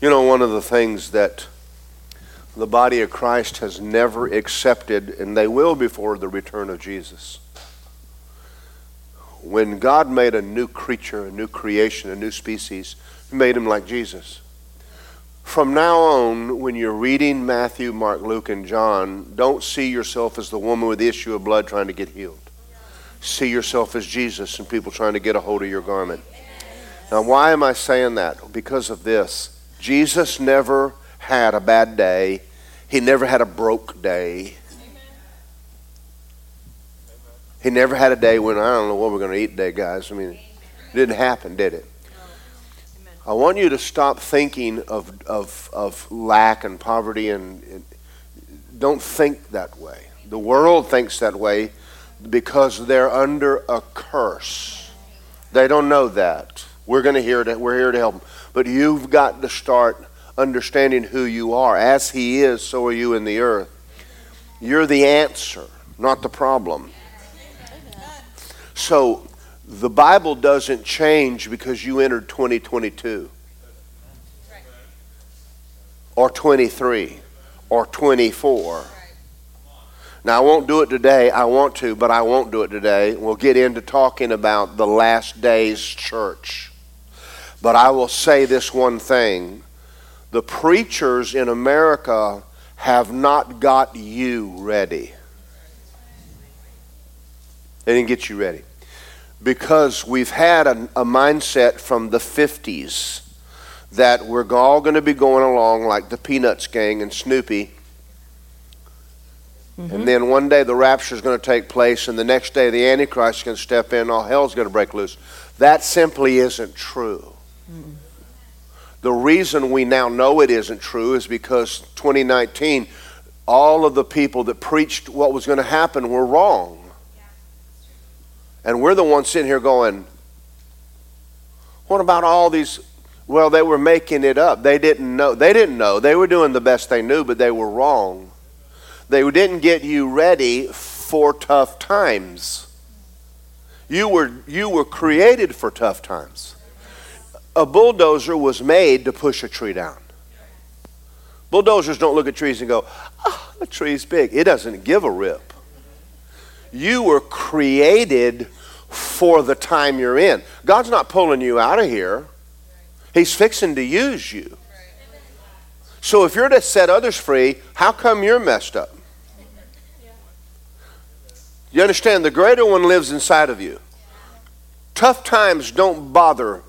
You know, one of the things that the body of Christ has never accepted, and they will before the return of Jesus. When God made a new creature, a new creation, a new species, He made him like Jesus. From now on, when you're reading Matthew, Mark, Luke, and John, don't see yourself as the woman with the issue of blood trying to get healed. See yourself as Jesus and people trying to get a hold of your garment. Now, why am I saying that? Because of this. Jesus never had a bad day, he never had a broke day. He never had a day when I don't know what we're going to eat today, guys. I mean, it didn't happen, did it? I want you to stop thinking of, of, of lack and poverty and, and don't think that way. The world thinks that way because they're under a curse. They don't know that. We're going to hear that. We're here to help them. But you've got to start understanding who you are. As He is, so are you in the earth. You're the answer, not the problem. So the Bible doesn't change because you entered 2022 or 23 or 24. Now, I won't do it today. I want to, but I won't do it today. We'll get into talking about the last days church. But I will say this one thing the preachers in America have not got you ready. They didn't get you ready. Because we've had a, a mindset from the 50s that we're all going to be going along like the Peanuts gang and Snoopy. Mm-hmm. And then one day the rapture is going to take place, and the next day the Antichrist is going to step in, all hell's going to break loose. That simply isn't true. The reason we now know it isn't true is because 2019, all of the people that preached what was going to happen were wrong. And we're the ones sitting here going, what about all these? Well, they were making it up. They didn't know. They didn't know. They were doing the best they knew, but they were wrong. They didn't get you ready for tough times. You were, you were created for tough times a bulldozer was made to push a tree down. Bulldozers don't look at trees and go, oh, the tree's big. It doesn't give a rip. You were created for the time you're in. God's not pulling you out of here, He's fixing to use you. So if you're to set others free, how come you're messed up? You understand? The greater one lives inside of you. Tough times don't bother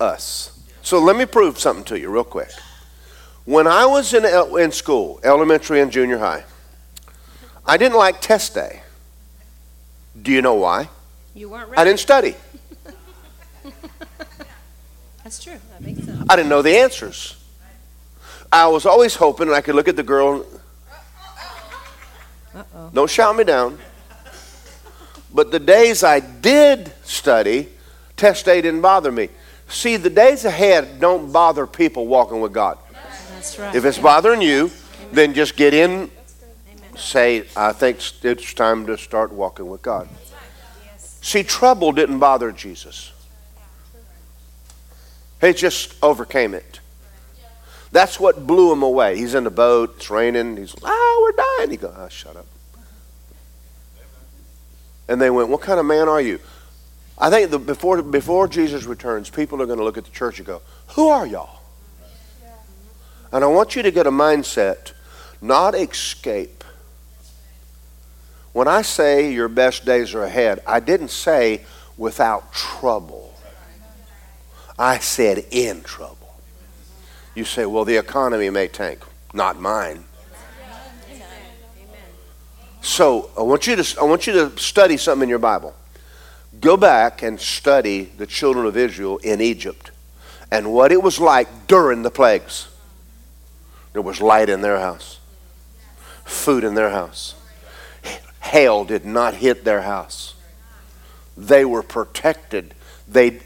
us. So let me prove something to you real quick. When I was in, in school, elementary and junior high, I didn't like test day. Do you know why? You weren't ready. I didn't study. That's true. That makes sense. I didn't know the answers. I was always hoping I could look at the girl. Uh-oh. Don't shout me down. But the days I did study, test day didn't bother me. See, the days ahead don't bother people walking with God. That's right. If it's bothering you, then just get in, say, I think it's time to start walking with God. See, trouble didn't bother Jesus. He just overcame it. That's what blew him away. He's in the boat, it's raining, he's, oh, we're dying. He goes, oh, ah, shut up. And they went, What kind of man are you? I think the, before, before Jesus returns, people are going to look at the church and go, Who are y'all? And I want you to get a mindset, not escape. When I say your best days are ahead, I didn't say without trouble. I said in trouble. You say, well, the economy may tank. Not mine. So I want you to, I want you to study something in your Bible. Go back and study the children of Israel in Egypt and what it was like during the plagues. There was light in their house, food in their house. Hail did not hit their house. They were protected. They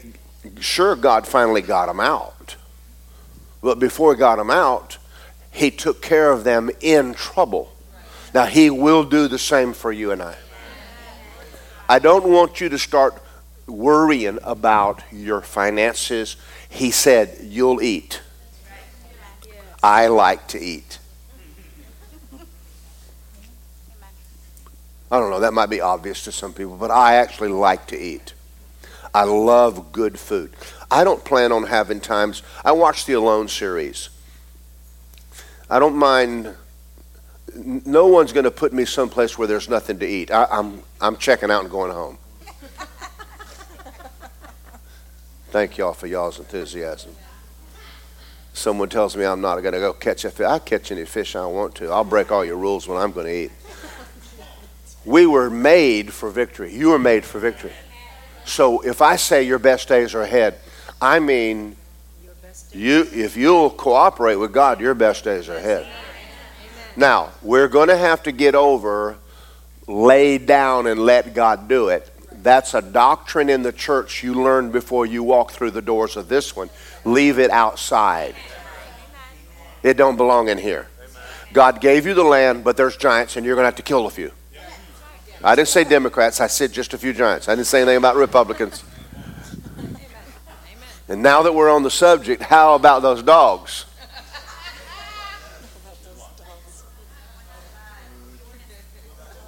sure God finally got them out. But before he got them out, he took care of them in trouble. Now he will do the same for you and I. I don't want you to start worrying about your finances. He said, You'll eat. I like to eat. I don't know, that might be obvious to some people, but I actually like to eat. I love good food. I don't plan on having times. I watch the Alone series. I don't mind. No one's going to put me someplace where there's nothing to eat. I, I'm, I'm checking out and going home. Thank y'all for y'all's enthusiasm. Someone tells me I'm not going to go catch a fish. I catch any fish I want to. I'll break all your rules when I'm going to eat. We were made for victory. You were made for victory. So if I say your best days are ahead, I mean you if you'll cooperate with God, your best days are ahead. Now, we're going to have to get over lay down and let God do it. That's a doctrine in the church you learn before you walk through the doors of this one. Leave it outside. It don't belong in here. God gave you the land, but there's giants and you're going to have to kill a few. I didn't say Democrats, I said just a few giants. I didn't say anything about Republicans. And now that we're on the subject, how about those dogs?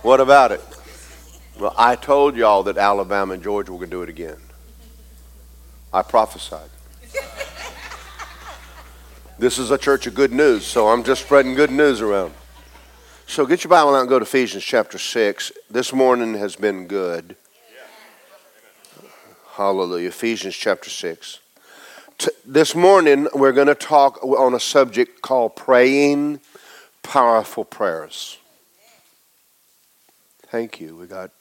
What about it? Well, I told y'all that Alabama and Georgia were going to do it again. I prophesied. This is a church of good news, so I'm just spreading good news around. So get your Bible out and go to Ephesians chapter 6. This morning has been good. Hallelujah. Ephesians chapter 6. T- this morning we're going to talk on a subject called praying powerful prayers. Thank you. We got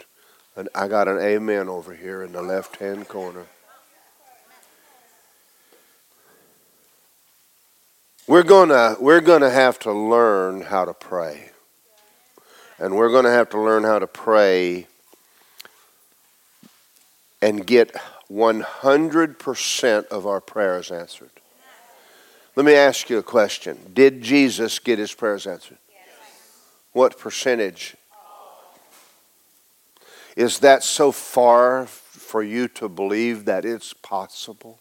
an, I got an amen over here in the left hand corner. We're gonna we're gonna have to learn how to pray. And we're going to have to learn how to pray and get 100% of our prayers answered. Let me ask you a question. Did Jesus get his prayers answered? What percentage? Is that so far for you to believe that it's possible?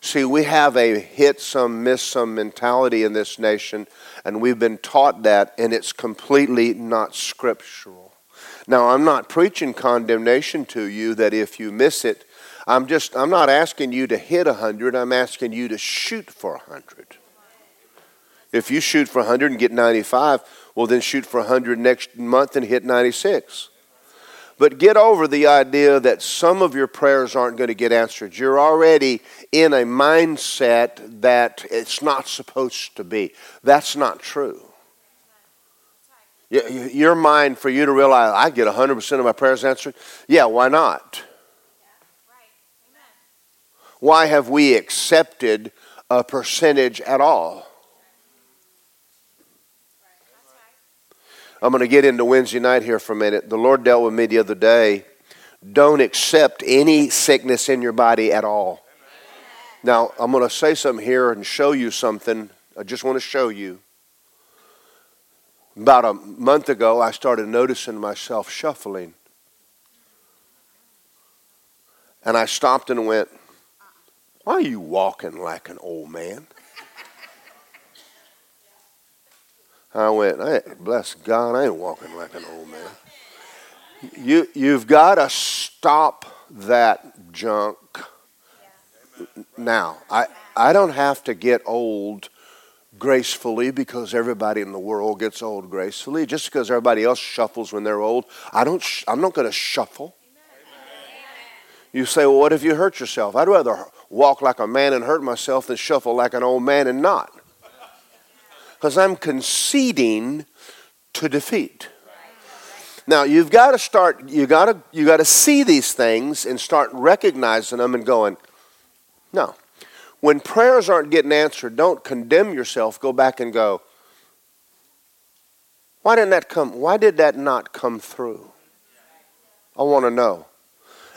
See, we have a hit some, miss some mentality in this nation, and we've been taught that, and it's completely not scriptural. Now, I'm not preaching condemnation to you that if you miss it, I'm just, I'm not asking you to hit 100, I'm asking you to shoot for 100. If you shoot for 100 and get 95, well, then shoot for 100 next month and hit 96. But get over the idea that some of your prayers aren't going to get answered. You're already in a mindset that it's not supposed to be. That's not true. Your mind, for you to realize, I get 100% of my prayers answered, yeah, why not? Why have we accepted a percentage at all? I'm going to get into Wednesday night here for a minute. The Lord dealt with me the other day. Don't accept any sickness in your body at all. Now, I'm going to say something here and show you something. I just want to show you. About a month ago, I started noticing myself shuffling. And I stopped and went, Why are you walking like an old man? I went, hey, bless God, I ain't walking like an old man. You, you've got to stop that junk now. I, I don't have to get old gracefully because everybody in the world gets old gracefully. Just because everybody else shuffles when they're old, I don't, sh- I'm not going to shuffle. You say, well, what if you hurt yourself? I'd rather walk like a man and hurt myself than shuffle like an old man and not because I'm conceding to defeat. Now you've got to start. You got to you got to see these things and start recognizing them and going. No, when prayers aren't getting answered, don't condemn yourself. Go back and go. Why didn't that come? Why did that not come through? I want to know.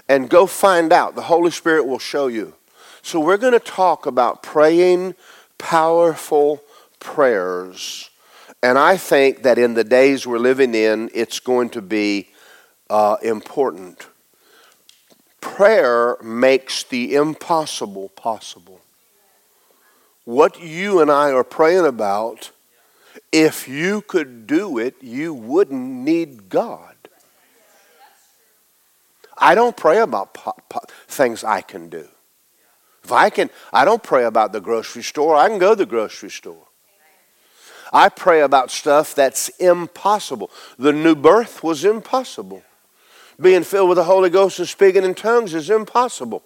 And go find out. The Holy Spirit will show you. So we're going to talk about praying powerful prayers. And I think that in the days we're living in, it's going to be uh, important. Prayer makes the impossible possible. what you and I are praying about, if you could do it, you wouldn't need God. I don't pray about po- po- things I can do. If I can, I don't pray about the grocery store. I can go to the grocery store. I pray about stuff that's impossible. The new birth was impossible. Being filled with the Holy Ghost and speaking in tongues is impossible.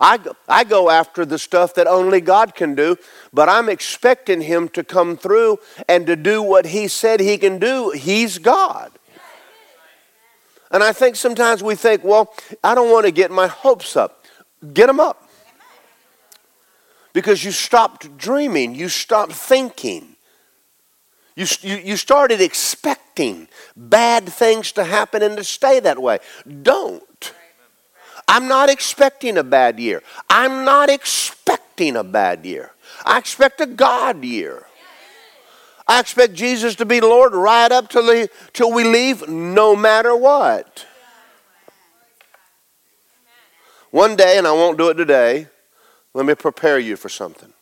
I go, I go after the stuff that only God can do, but I'm expecting Him to come through and to do what He said He can do. He's God. And I think sometimes we think, well, I don't want to get my hopes up. Get them up. Because you stopped dreaming, you stopped thinking. You, you, started expecting bad things to happen and to stay that way. Don't. I'm not expecting a bad year. I'm not expecting a bad year. I expect a God year. I expect Jesus to be Lord right up till, the, till we leave, no matter what. One day, and I won't do it today, let me prepare you for something.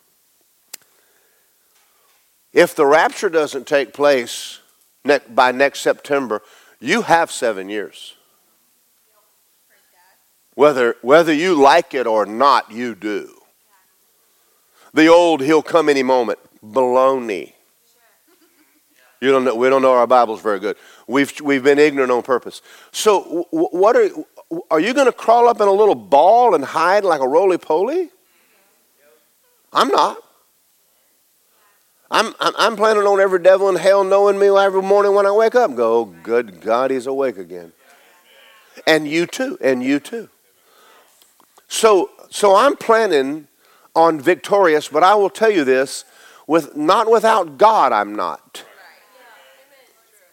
If the rapture doesn't take place by next September, you have seven years. Whether, whether you like it or not, you do. The old, he'll come any moment, baloney. You don't know, we don't know our Bibles very good. We've, we've been ignorant on purpose. So, what are, are you going to crawl up in a little ball and hide like a roly poly? I'm not. I'm, I'm, planning on every devil in hell knowing me every morning when I wake up. Go, oh, good God, he's awake again. And you too, and you too. So, so I'm planning on victorious, but I will tell you this: with not without God, I'm not.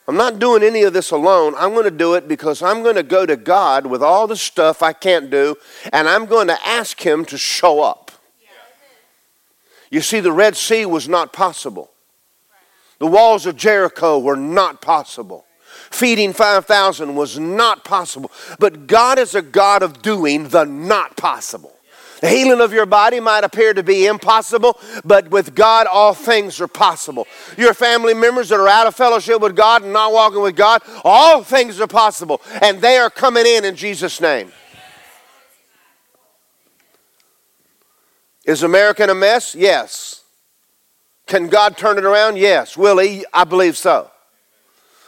I'm not doing any of this alone. I'm going to do it because I'm going to go to God with all the stuff I can't do, and I'm going to ask Him to show up. You see, the Red Sea was not possible, the walls of Jericho were not possible. Feeding 5,000 was not possible. But God is a God of doing the not possible. The healing of your body might appear to be impossible, but with God, all things are possible. Your family members that are out of fellowship with God and not walking with God, all things are possible, and they are coming in in Jesus' name. Is America in a mess? Yes. Can God turn it around? Yes. Will He? I believe so.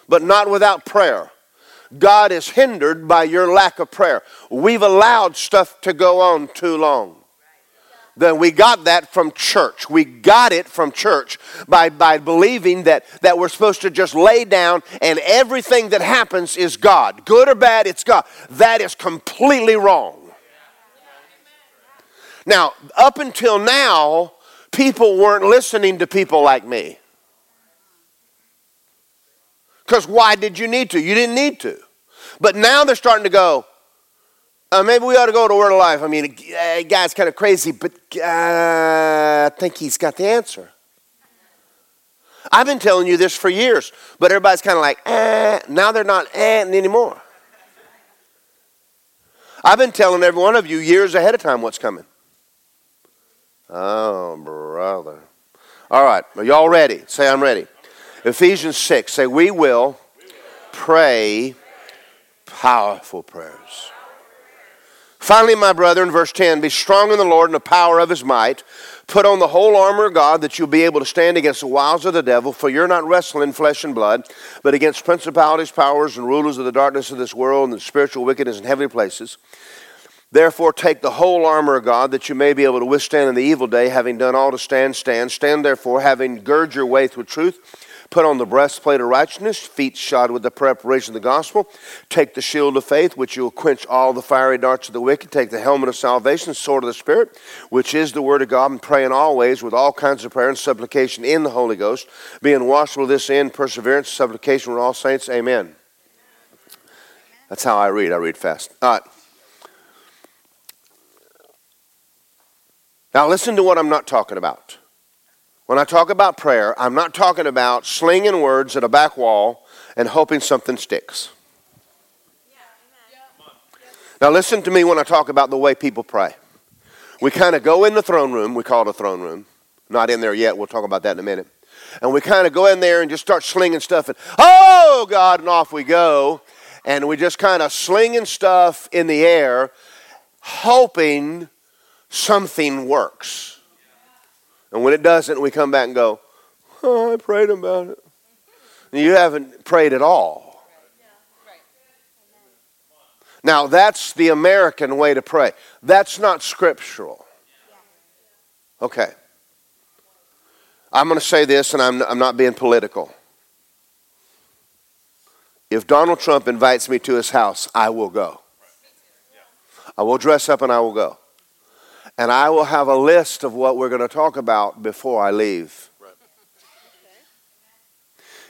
But not without prayer. God is hindered by your lack of prayer. We've allowed stuff to go on too long. Then we got that from church. We got it from church by, by believing that, that we're supposed to just lay down and everything that happens is God. Good or bad, it's God. That is completely wrong. Now, up until now, people weren't listening to people like me. Because why did you need to? You didn't need to. But now they're starting to go, uh, maybe we ought to go to Word of Life. I mean, uh, guy's kind of crazy, but uh, I think he's got the answer. I've been telling you this for years, but everybody's kind of like, eh. Now they're not eh anymore. I've been telling every one of you years ahead of time what's coming. Oh, brother. All right, are y'all ready? Say, I'm ready. Ephesians 6, say, we will pray powerful prayers. Finally, my brethren, verse 10 be strong in the Lord and the power of his might. Put on the whole armor of God that you'll be able to stand against the wiles of the devil, for you're not wrestling flesh and blood, but against principalities, powers, and rulers of the darkness of this world and the spiritual wickedness in heavenly places. Therefore, take the whole armor of God that you may be able to withstand in the evil day, having done all to stand, stand. Stand therefore, having girded your waist with truth. Put on the breastplate of righteousness, feet shod with the preparation of the gospel. Take the shield of faith, which will quench all the fiery darts of the wicked. Take the helmet of salvation, sword of the Spirit, which is the word of God, and praying always with all kinds of prayer and supplication in the Holy Ghost, being watchful with this end, perseverance, supplication with all saints. Amen. That's how I read. I read fast. All right. Now, listen to what I'm not talking about. When I talk about prayer, I'm not talking about slinging words at a back wall and hoping something sticks. Now, listen to me when I talk about the way people pray. We kind of go in the throne room. We call it a throne room. Not in there yet. We'll talk about that in a minute. And we kind of go in there and just start slinging stuff. And, oh, God, and off we go. And we just kind of slinging stuff in the air, hoping something works. And when it doesn't, we come back and go, oh, I prayed about it. And you haven't prayed at all. Now, that's the American way to pray. That's not scriptural. Okay. I'm going to say this, and I'm, I'm not being political. If Donald Trump invites me to his house, I will go. I will dress up and I will go. And I will have a list of what we're going to talk about before I leave.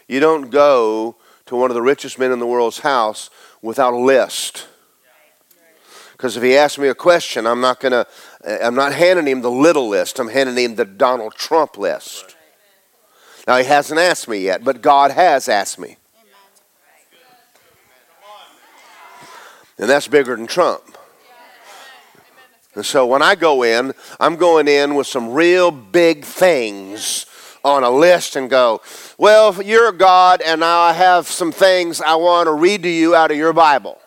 You don't go to one of the richest men in the world's house without a list. Because if he asks me a question, I'm not going to, I'm not handing him the little list. I'm handing him the Donald Trump list. Now, he hasn't asked me yet, but God has asked me. And that's bigger than Trump. And so when I go in, I'm going in with some real big things on a list and go, Well, you're God, and I have some things I want to read to you out of your Bible.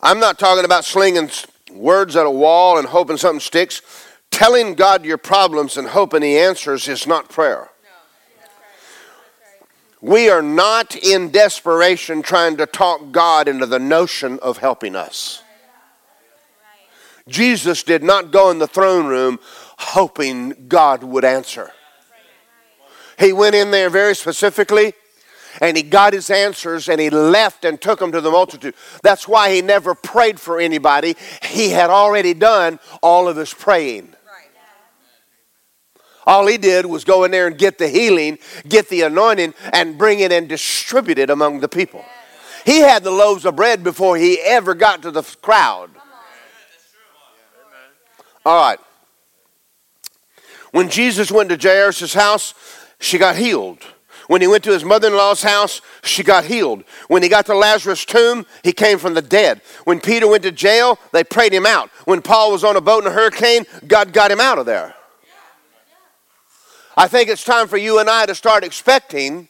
I'm not talking about slinging words at a wall and hoping something sticks. Telling God your problems and hoping He answers is not prayer. We are not in desperation trying to talk God into the notion of helping us. Jesus did not go in the throne room hoping God would answer. He went in there very specifically and he got his answers and he left and took them to the multitude. That's why he never prayed for anybody. He had already done all of his praying. All he did was go in there and get the healing, get the anointing, and bring it and distribute it among the people. He had the loaves of bread before he ever got to the crowd. All right. When Jesus went to Jairus' house, she got healed. When he went to his mother in law's house, she got healed. When he got to Lazarus' tomb, he came from the dead. When Peter went to jail, they prayed him out. When Paul was on a boat in a hurricane, God got him out of there. I think it's time for you and I to start expecting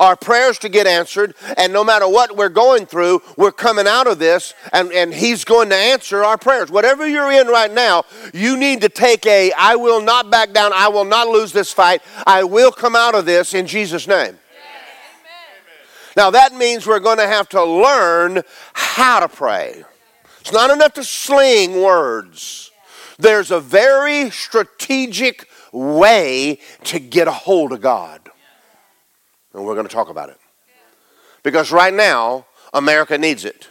our prayers to get answered, and no matter what we're going through, we're coming out of this, and, and He's going to answer our prayers. Whatever you're in right now, you need to take a I will not back down, I will not lose this fight, I will come out of this in Jesus' name. Now, that means we're going to have to learn how to pray. It's not enough to sling words, there's a very strategic way to get a hold of God. And we're going to talk about it. Because right now, America needs it.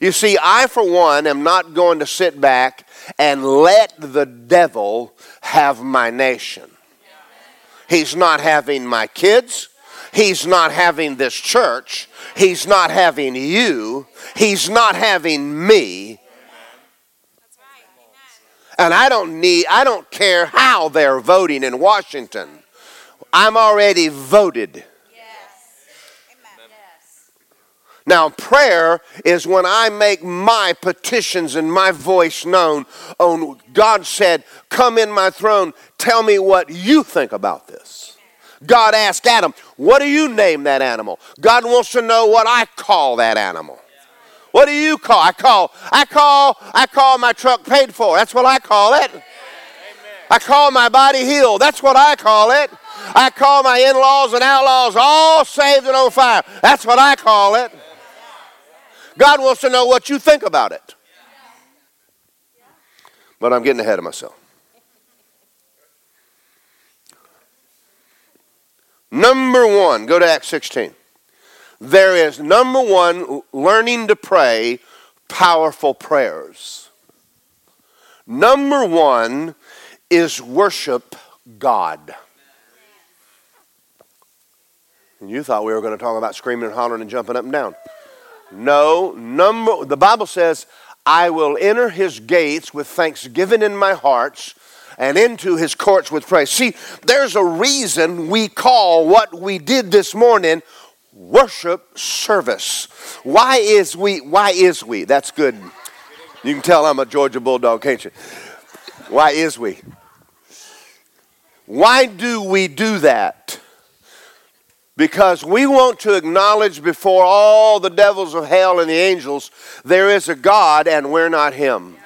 You see, I, for one, am not going to sit back and let the devil have my nation. He's not having my kids. He's not having this church. He's not having you. He's not having me. And I don't need, I don't care how they're voting in Washington. I'm already voted. Now, prayer is when I make my petitions and my voice known. On God said, Come in my throne, tell me what you think about this. God asked Adam, What do you name that animal? God wants to know what I call that animal. What do you call? I call, I call, I call my truck paid for. That's what I call it. I call my body healed. That's what I call it. I call my in-laws and outlaws all saved and on fire. That's what I call it. God wants to know what you think about it. But I'm getting ahead of myself. Number one, go to Acts 16 there is number one, learning to pray powerful prayers. Number one is worship God. And you thought we were going to talk about screaming and hollering and jumping up and down. No, number the Bible says, I will enter his gates with thanksgiving in my hearts and into his courts with praise. See, there's a reason we call what we did this morning worship service. Why is we? Why is we? That's good. You can tell I'm a Georgia Bulldog, can't you? Why is we? Why do we do that? Because we want to acknowledge before all the devils of hell and the angels there is a God and we're not Him.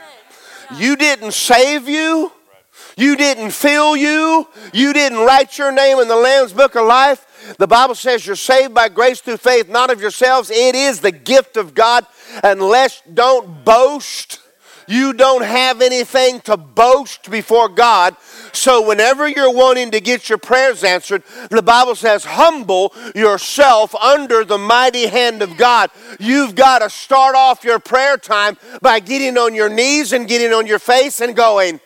You didn't save you. You didn't fill you. You didn't write your name in the Lamb's Book of Life. The Bible says you're saved by grace through faith, not of yourselves. It is the gift of God. Unless don't boast, you don't have anything to boast before God. So, whenever you're wanting to get your prayers answered, the Bible says, humble yourself under the mighty hand of God. You've got to start off your prayer time by getting on your knees and getting on your face and going,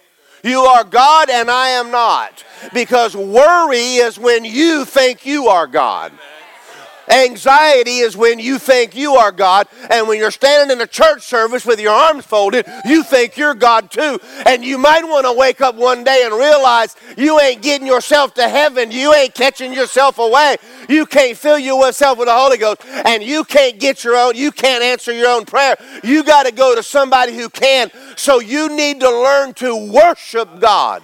You are God and I am not. Because worry is when you think you are God. Anxiety is when you think you are God, and when you're standing in a church service with your arms folded, you think you're God too. And you might want to wake up one day and realize you ain't getting yourself to heaven, you ain't catching yourself away, you can't fill yourself with the Holy Ghost, and you can't get your own, you can't answer your own prayer. You got to go to somebody who can. So you need to learn to worship God.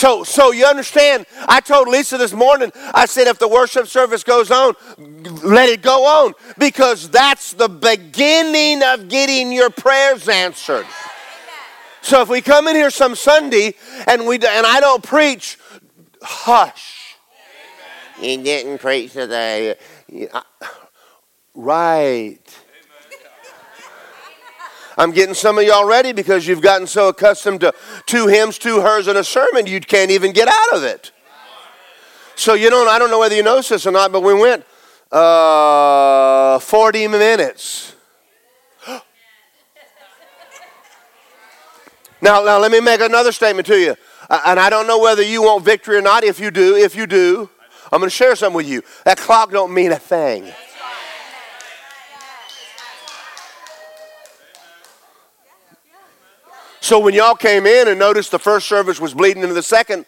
So, so you understand? I told Lisa this morning. I said, if the worship service goes on, let it go on because that's the beginning of getting your prayers answered. So if we come in here some Sunday and we and I don't preach, hush. He didn't preach today. Right. I'm getting some of y'all ready because you've gotten so accustomed to two hymns, two hers, and a sermon, you can't even get out of it. So, you know, I don't know whether you noticed this or not, but we went uh, 40 minutes. now, now, let me make another statement to you. And I don't know whether you want victory or not. If you do, if you do, I'm going to share something with you. That clock don't mean a thing. So when y'all came in and noticed the first service was bleeding into the second,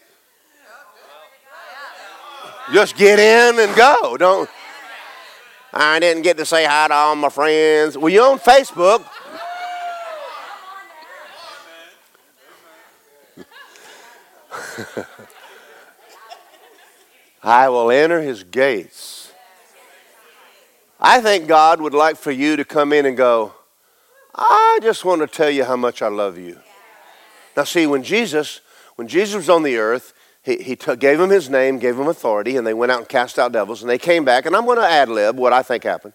just get in and go. Don't. I didn't get to say hi to all my friends. Well, you on Facebook. I will enter his gates. I think God would like for you to come in and go, I just want to tell you how much I love you. Now, see, when Jesus, when Jesus was on the earth, he, he t- gave them his name, gave them authority, and they went out and cast out devils, and they came back, and I'm going to ad lib what I think happened.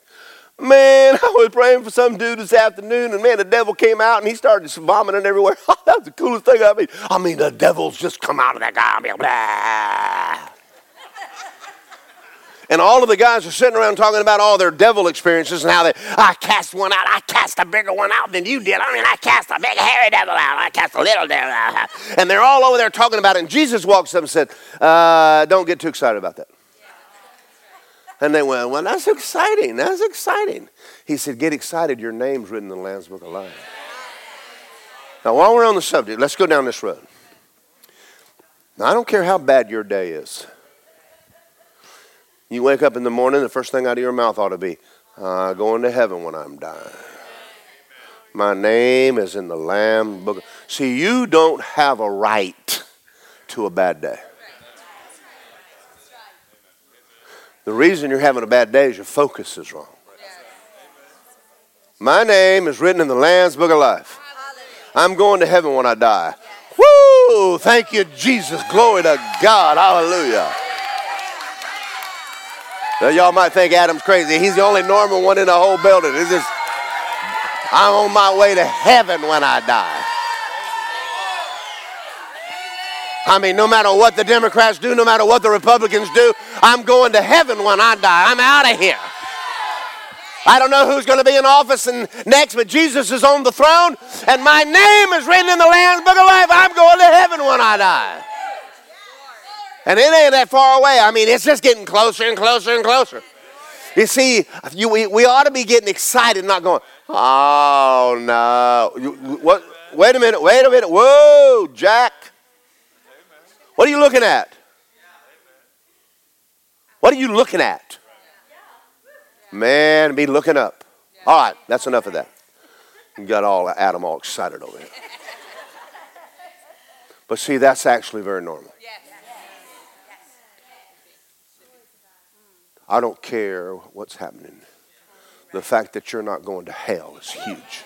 Man, I was praying for some dude this afternoon, and man, the devil came out and he started vomiting everywhere. that was the coolest thing I mean. I mean, the devils just come out of that guy. And all of the guys are sitting around talking about all their devil experiences and how they, I cast one out. I cast a bigger one out than you did. I mean, I cast a big hairy devil out. I cast a little devil out. And they're all over there talking about it. And Jesus walks up and said, uh, Don't get too excited about that. And they went, Well, that's exciting. That's exciting. He said, Get excited. Your name's written in the Lamb's Book of Life. Now, while we're on the subject, let's go down this road. Now, I don't care how bad your day is. You wake up in the morning, the first thing out of your mouth ought to be, uh, going to heaven when I'm dying. My name is in the Lamb book. See, you don't have a right to a bad day. The reason you're having a bad day is your focus is wrong. My name is written in the Lamb's book of life. I'm going to heaven when I die. Woo! Thank you, Jesus. Glory to God. Hallelujah. Now, y'all might think Adam's crazy. He's the only normal one in the whole building. It's just, I'm on my way to heaven when I die. I mean, no matter what the Democrats do, no matter what the Republicans do, I'm going to heaven when I die. I'm out of here. I don't know who's going to be in office and next, but Jesus is on the throne, and my name is written in the Lamb's Book of Life. I'm going to heaven when I die. And it ain't that far away. I mean, it's just getting closer and closer and closer. You see, you, we, we ought to be getting excited, not going, oh no. You, what, wait a minute, wait a minute. Whoa, Jack. What are you looking at? What are you looking at? Man, be looking up. All right, that's enough of that. You got all Adam all excited over here. But see, that's actually very normal. I don't care what's happening. The fact that you're not going to hell is huge.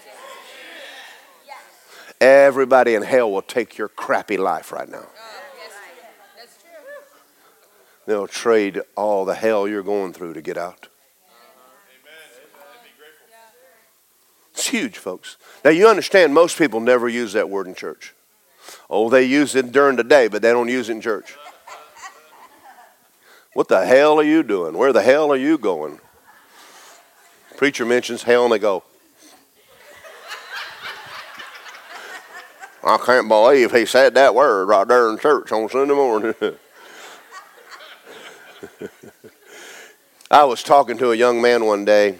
Everybody in hell will take your crappy life right now. They'll trade all the hell you're going through to get out. It's huge, folks. Now, you understand most people never use that word in church. Oh, they use it during the day, but they don't use it in church. What the hell are you doing? Where the hell are you going? Preacher mentions hell and they go, I can't believe he said that word right there in church on Sunday morning. I was talking to a young man one day,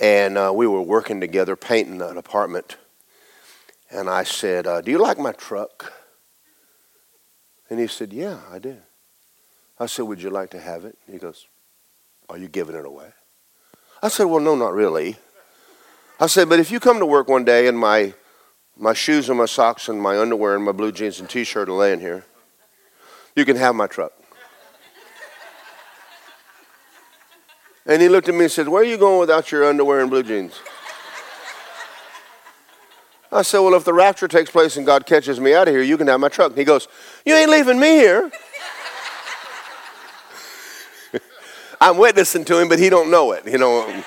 and uh, we were working together painting an apartment. And I said, uh, Do you like my truck? And he said, Yeah, I do. I said, Would you like to have it? He goes, Are you giving it away? I said, Well, no, not really. I said, But if you come to work one day and my my shoes and my socks and my underwear and my blue jeans and t-shirt are laying here. You can have my truck. And he looked at me and said, Where are you going without your underwear and blue jeans? I said, Well, if the rapture takes place and God catches me out of here, you can have my truck. And he goes, You ain't leaving me here. I'm witnessing to him, but he don't know it. You know,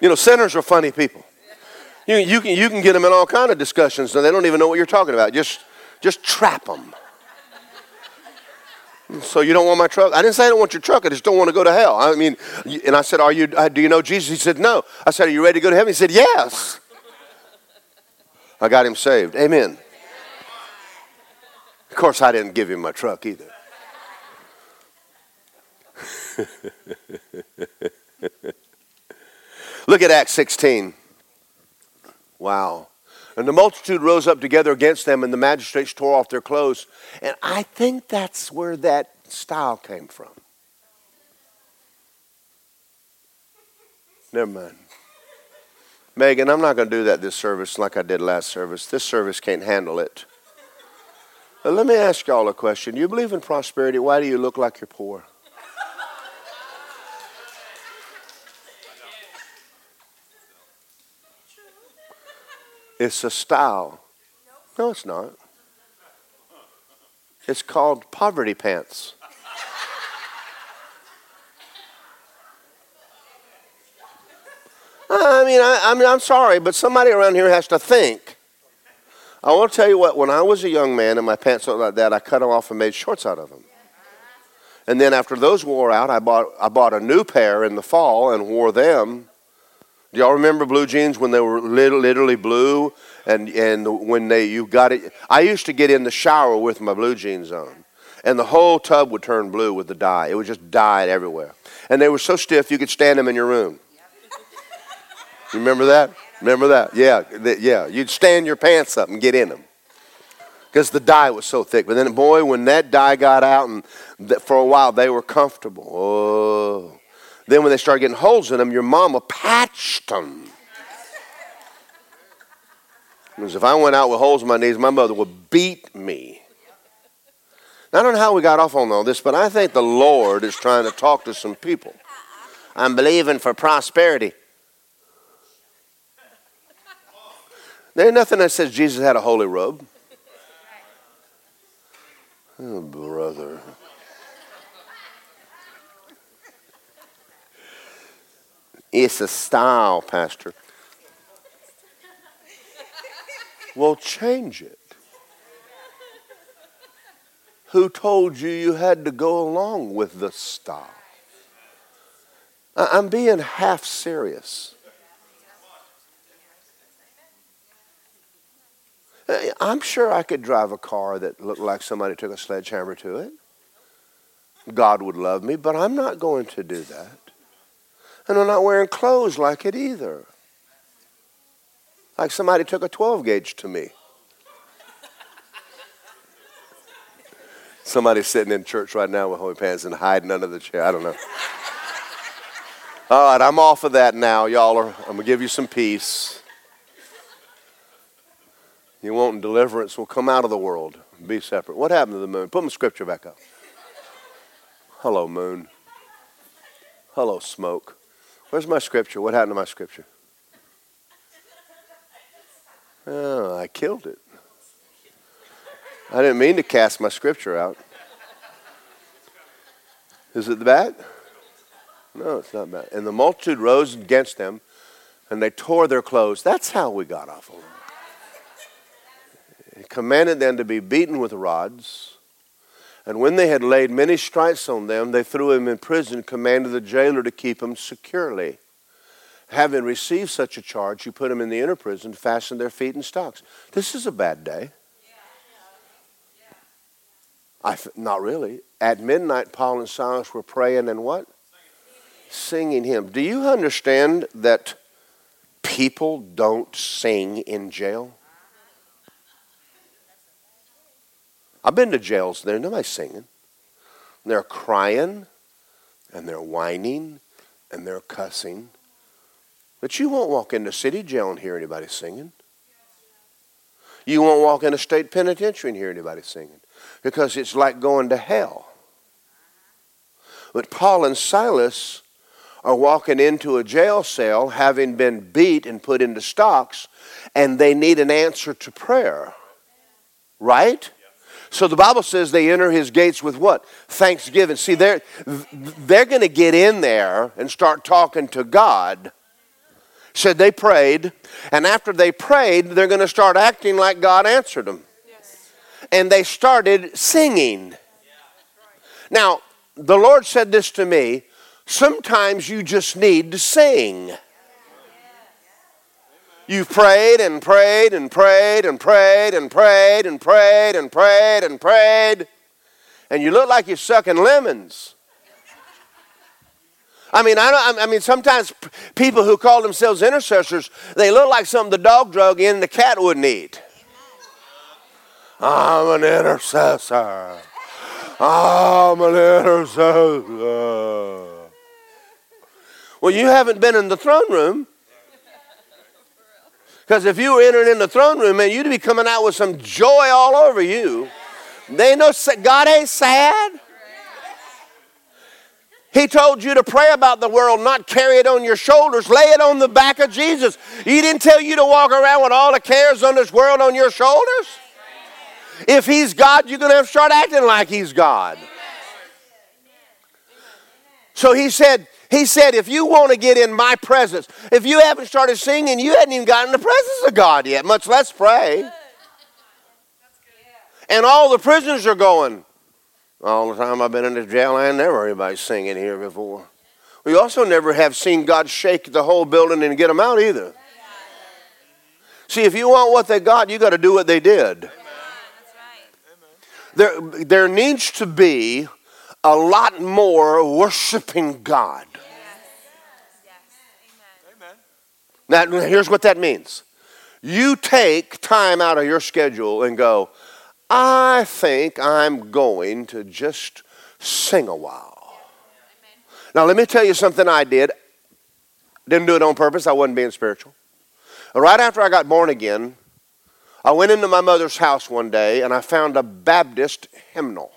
you know, sinners are funny people. You, you, can, you can get them in all kind of discussions, and they don't even know what you're talking about. Just, just trap them. So you don't want my truck? I didn't say I don't want your truck. I just don't want to go to hell. I mean, and I said, "Are you? Uh, do you know Jesus?" He said, "No." I said, "Are you ready to go to heaven?" He said, "Yes." I got him saved. Amen. Of course, I didn't give him my truck either. Look at Acts 16. Wow. And the multitude rose up together against them, and the magistrates tore off their clothes. And I think that's where that style came from. Never mind. Megan, I'm not going to do that this service like I did last service. This service can't handle it. But let me ask y'all a question. You believe in prosperity. Why do you look like you're poor? It's a style. No, it's not. It's called poverty pants. I mean, I, I mean, I'm sorry, but somebody around here has to think. I want to tell you what, when I was a young man and my pants looked like that, I cut them off and made shorts out of them. And then after those wore out, I bought, I bought a new pair in the fall and wore them do y'all remember blue jeans when they were literally blue and, and when they you got it? I used to get in the shower with my blue jeans on, and the whole tub would turn blue with the dye. It would just dye everywhere, and they were so stiff you could stand them in your room. You remember that? Remember that? Yeah, yeah. You'd stand your pants up and get in them because the dye was so thick. But then, boy, when that dye got out, and for a while they were comfortable. Oh. Then when they started getting holes in them, your mama patched them. Because if I went out with holes in my knees, my mother would beat me. Now, I don't know how we got off on all this, but I think the Lord is trying to talk to some people. I'm believing for prosperity. There ain't nothing that says Jesus had a holy robe. Oh, brother. It's a style, Pastor. well, change it. Who told you you had to go along with the style? I'm being half serious. Uh, I'm sure I could drive a car that looked like somebody took a sledgehammer to it. God would love me, but I'm not going to do that. And I'm not wearing clothes like it either. Like somebody took a 12 gauge to me. Somebody's sitting in church right now with holy pants and hiding under the chair. I don't know. All right, I'm off of that now. Y'all are, I'm going to give you some peace. You want deliverance? Will come out of the world. Be separate. What happened to the moon? Put my scripture back up. Hello, moon. Hello, smoke. Where's my scripture? What happened to my scripture? Oh, I killed it. I didn't mean to cast my scripture out. Is it the bat? No, it's not bad. And the multitude rose against them, and they tore their clothes. That's how we got off of them. He commanded them to be beaten with rods. And when they had laid many stripes on them, they threw him in prison, commanded the jailer to keep him securely. Having received such a charge, he put him in the inner prison, fastened their feet in stocks. This is a bad day. I, not really. At midnight, Paul and Silas were praying and what? Singing hymns. Do you understand that people don't sing in jail? I've been to jails there, nobody's singing. They're crying and they're whining and they're cussing. But you won't walk into city jail and hear anybody singing. You won't walk in a state penitentiary and hear anybody singing because it's like going to hell. But Paul and Silas are walking into a jail cell having been beat and put into stocks, and they need an answer to prayer. Right? So the Bible says they enter his gates with what? Thanksgiving. See, they're, they're going to get in there and start talking to God. Said they prayed, and after they prayed, they're going to start acting like God answered them. And they started singing. Now, the Lord said this to me sometimes you just need to sing. You've prayed and prayed and prayed and prayed and prayed and prayed and prayed and prayed, and you look like you're sucking lemons. I mean, I, don't, I mean, sometimes people who call themselves intercessors, they look like something the dog drug in the cat wouldn't eat. I'm an intercessor. I'm an intercessor. Well, you haven't been in the throne room. Because if you were entering in the throne room, man, you'd be coming out with some joy all over you. They know God ain't sad. He told you to pray about the world, not carry it on your shoulders. Lay it on the back of Jesus. He didn't tell you to walk around with all the cares on this world on your shoulders. If He's God, you're going to have to start acting like He's God. So He said, he said, if you want to get in my presence, if you haven't started singing, you hadn't even gotten the presence of God yet, much less pray. And all the prisoners are going, all the time I've been in this jail, I ain't never heard anybody singing here before. We also never have seen God shake the whole building and get them out either. See, if you want what they got, you got to do what they did. There, there needs to be a lot more worshiping God. Now, here's what that means you take time out of your schedule and go, I think I'm going to just sing a while. Now, let me tell you something I did. Didn't do it on purpose, I wasn't being spiritual. Right after I got born again, I went into my mother's house one day and I found a Baptist hymnal.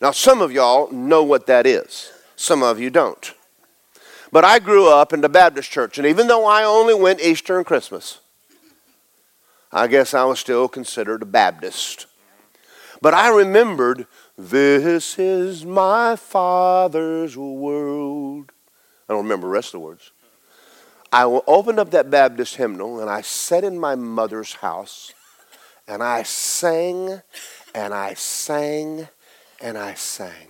Now, some of y'all know what that is, some of you don't. But I grew up in the Baptist church, and even though I only went Easter and Christmas, I guess I was still considered a Baptist. But I remembered, this is my Father's world. I don't remember the rest of the words. I opened up that Baptist hymnal and I sat in my mother's house and I sang and I sang and I sang.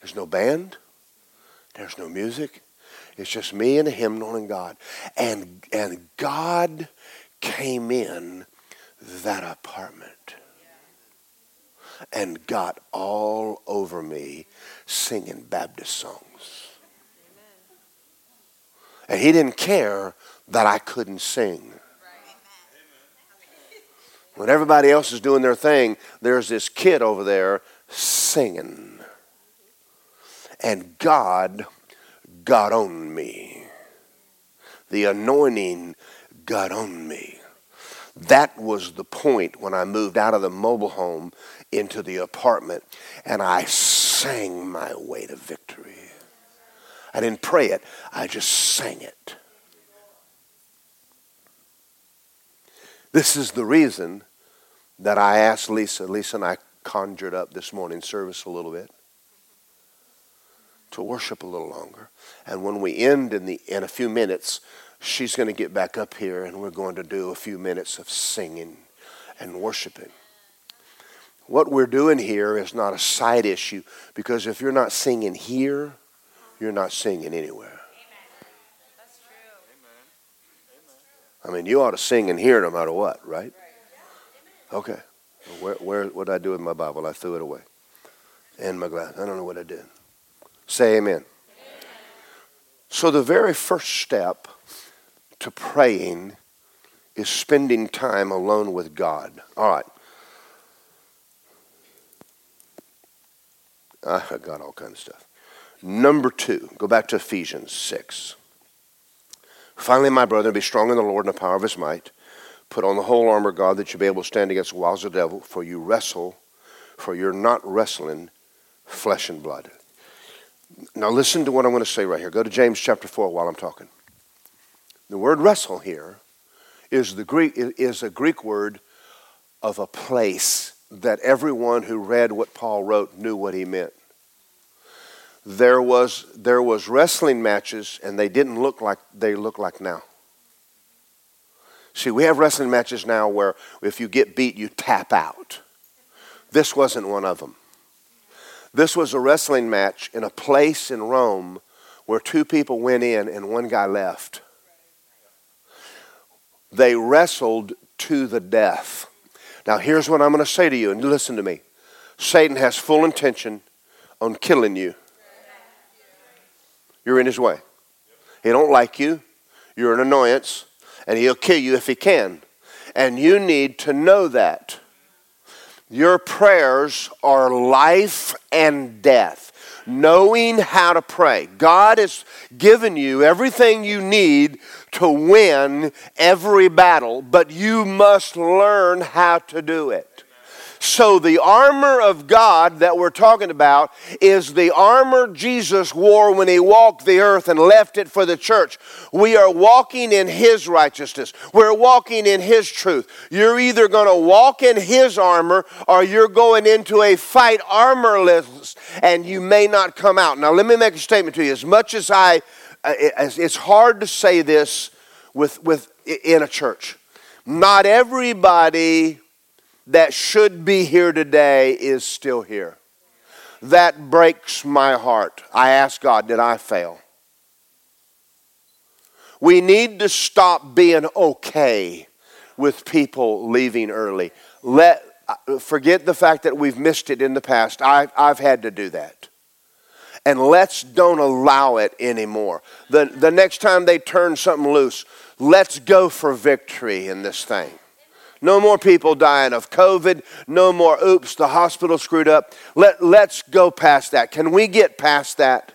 There's no band. There's no music. It's just me and a hymnal and God. And, and God came in that apartment and got all over me singing Baptist songs. And he didn't care that I couldn't sing. When everybody else is doing their thing, there's this kid over there singing. And God got on me. The anointing got on me. That was the point when I moved out of the mobile home into the apartment and I sang my way to victory. I didn't pray it, I just sang it. This is the reason that I asked Lisa, Lisa and I conjured up this morning service a little bit to worship a little longer. And when we end in, the, in a few minutes, she's going to get back up here and we're going to do a few minutes of singing and worshiping. What we're doing here is not a side issue because if you're not singing here, you're not singing anywhere. I mean, you ought to sing in here no matter what, right? Okay. Where, where, what did I do with my Bible? I threw it away. And my glass. I don't know what I did. Say amen. amen. So, the very first step to praying is spending time alone with God. All right. I got all kinds of stuff. Number two, go back to Ephesians 6. Finally, my brother, be strong in the Lord and the power of his might. Put on the whole armor of God that you be able to stand against the wiles of the devil, for you wrestle, for you're not wrestling flesh and blood. Now, listen to what I'm going to say right here. Go to James chapter 4 while I'm talking. The word wrestle here is, the Greek, is a Greek word of a place that everyone who read what Paul wrote knew what he meant there was, there was wrestling matches, and they didn't look like they look like now. See, we have wrestling matches now where if you get beat, you tap out. This wasn't one of them. This was a wrestling match in a place in Rome where two people went in and one guy left. They wrestled to the death. Now, here's what I'm going to say to you, and listen to me Satan has full intention on killing you you're in his way. He don't like you. You're an annoyance, and he'll kill you if he can. And you need to know that. Your prayers are life and death. Knowing how to pray. God has given you everything you need to win every battle, but you must learn how to do it. So, the armor of God that we're talking about is the armor Jesus wore when he walked the earth and left it for the church. We are walking in his righteousness, we're walking in his truth. You're either going to walk in his armor or you're going into a fight armorless and you may not come out. Now, let me make a statement to you. As much as I, uh, it's hard to say this with, with, in a church. Not everybody that should be here today is still here. That breaks my heart. I ask God, did I fail? We need to stop being okay with people leaving early. Let uh, forget the fact that we've missed it in the past. I, I've had to do that. And let's don't allow it anymore. The, the next time they turn something loose, let's go for victory in this thing. No more people dying of COVID. No more, oops, the hospital screwed up. Let, let's go past that. Can we get past that?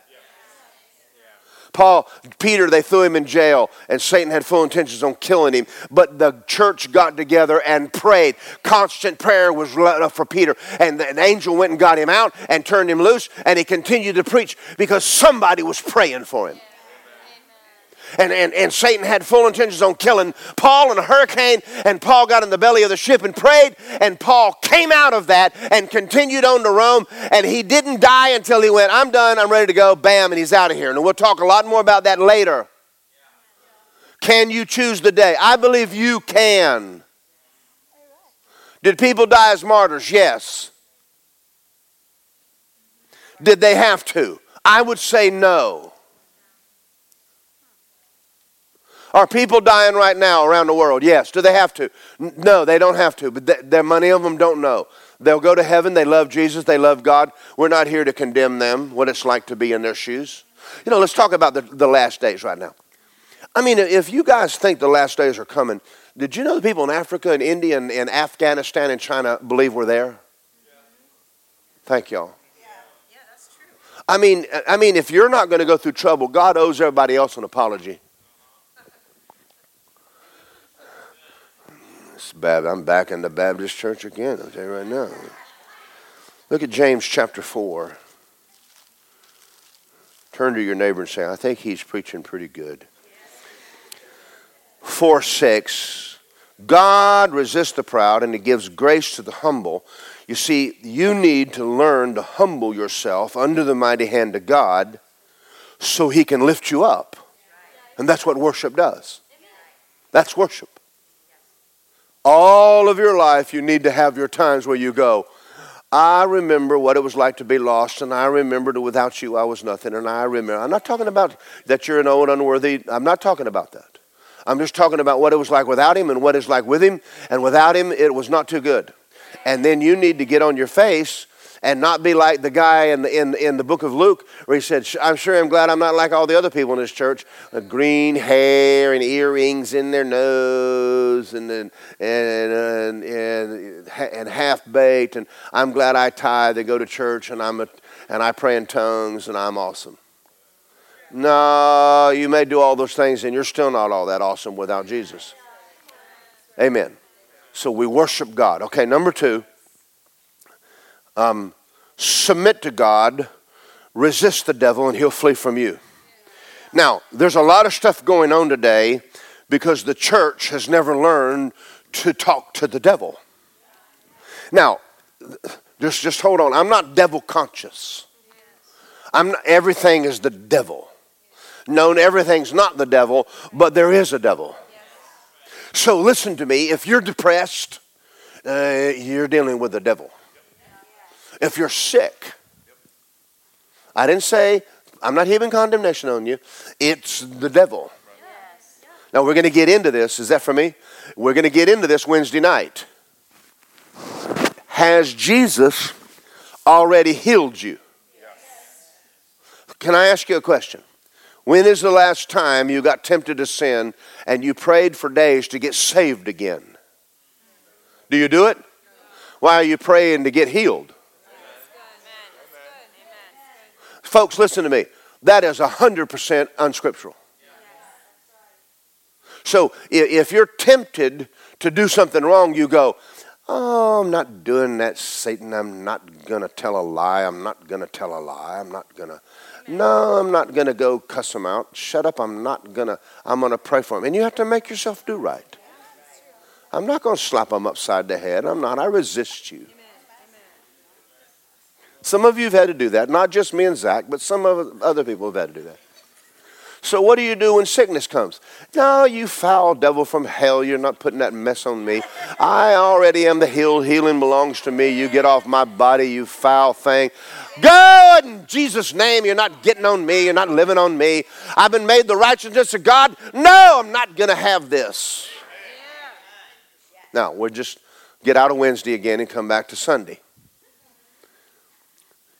Paul, Peter, they threw him in jail, and Satan had full intentions on killing him. But the church got together and prayed. Constant prayer was for Peter. And an angel went and got him out and turned him loose, and he continued to preach because somebody was praying for him and, and, and Satan had full intentions on killing Paul in a hurricane, and Paul got in the belly of the ship and prayed, and Paul came out of that and continued on to Rome, and he didn't die until he went, I'm done, I'm ready to go, bam, and he's out of here. And we'll talk a lot more about that later. Can you choose the day? I believe you can. Did people die as martyrs? Yes. Did they have to? I would say no. Are people dying right now around the world? Yes. Do they have to? No, they don't have to, but there are many of them don't know. They'll go to heaven. They love Jesus. They love God. We're not here to condemn them, what it's like to be in their shoes. You know, let's talk about the, the last days right now. I mean, if you guys think the last days are coming, did you know the people in Africa and India and, and Afghanistan and China believe we're there? Thank y'all. Yeah, that's true. I mean, I mean, if you're not going to go through trouble, God owes everybody else an apology. It's. I'm back in the Baptist church again. I'll tell you right now. Look at James chapter four. Turn to your neighbor and say, "I think he's preaching pretty good." Four six. God resists the proud and he gives grace to the humble. You see, you need to learn to humble yourself under the mighty hand of God so He can lift you up. And that's what worship does. That's worship. All of your life, you need to have your times where you go, I remember what it was like to be lost, and I remember that without you I was nothing, and I remember. I'm not talking about that you're an old, unworthy. I'm not talking about that. I'm just talking about what it was like without Him and what it's like with Him, and without Him it was not too good and then you need to get on your face and not be like the guy in the, in, in the book of Luke where he said, I'm sure I'm glad I'm not like all the other people in this church. with green hair and earrings in their nose and, and, and, and, and half baked. And I'm glad I tithe and go to church and, I'm a, and I pray in tongues and I'm awesome. No, you may do all those things and you're still not all that awesome without Jesus. Amen. So we worship God. Okay, number two, um, submit to God, resist the devil, and he'll flee from you. Now, there's a lot of stuff going on today because the church has never learned to talk to the devil. Now, just, just hold on. I'm not devil conscious. I'm not, everything is the devil. Known everything's not the devil, but there is a devil. So listen to me. If you're depressed, uh, you're dealing with the devil. If you're sick, I didn't say, I'm not heaping condemnation on you. It's the devil. Now we're going to get into this. Is that for me? We're going to get into this Wednesday night. Has Jesus already healed you? Can I ask you a question? When is the last time you got tempted to sin and you prayed for days to get saved again? Do you do it? Why are you praying to get healed? Folks, listen to me. That is 100% unscriptural. So if you're tempted to do something wrong, you go, Oh, I'm not doing that, Satan. I'm not going to tell a lie. I'm not going to tell a lie. I'm not going to. No, I'm not going to go cuss him out. Shut up. I'm not going to. I'm going to pray for him. And you have to make yourself do right. I'm not going to slap him upside the head. I'm not. I resist you. Some of you have had to do that. Not just me and Zach, but some of other people have had to do that. So, what do you do when sickness comes? No, you foul devil from hell, you're not putting that mess on me. I already am the healed. Healing belongs to me. You get off my body, you foul thing. Go in Jesus' name. You're not getting on me. You're not living on me. I've been made the righteousness of God. No, I'm not going to have this. Now, we'll just get out of Wednesday again and come back to Sunday.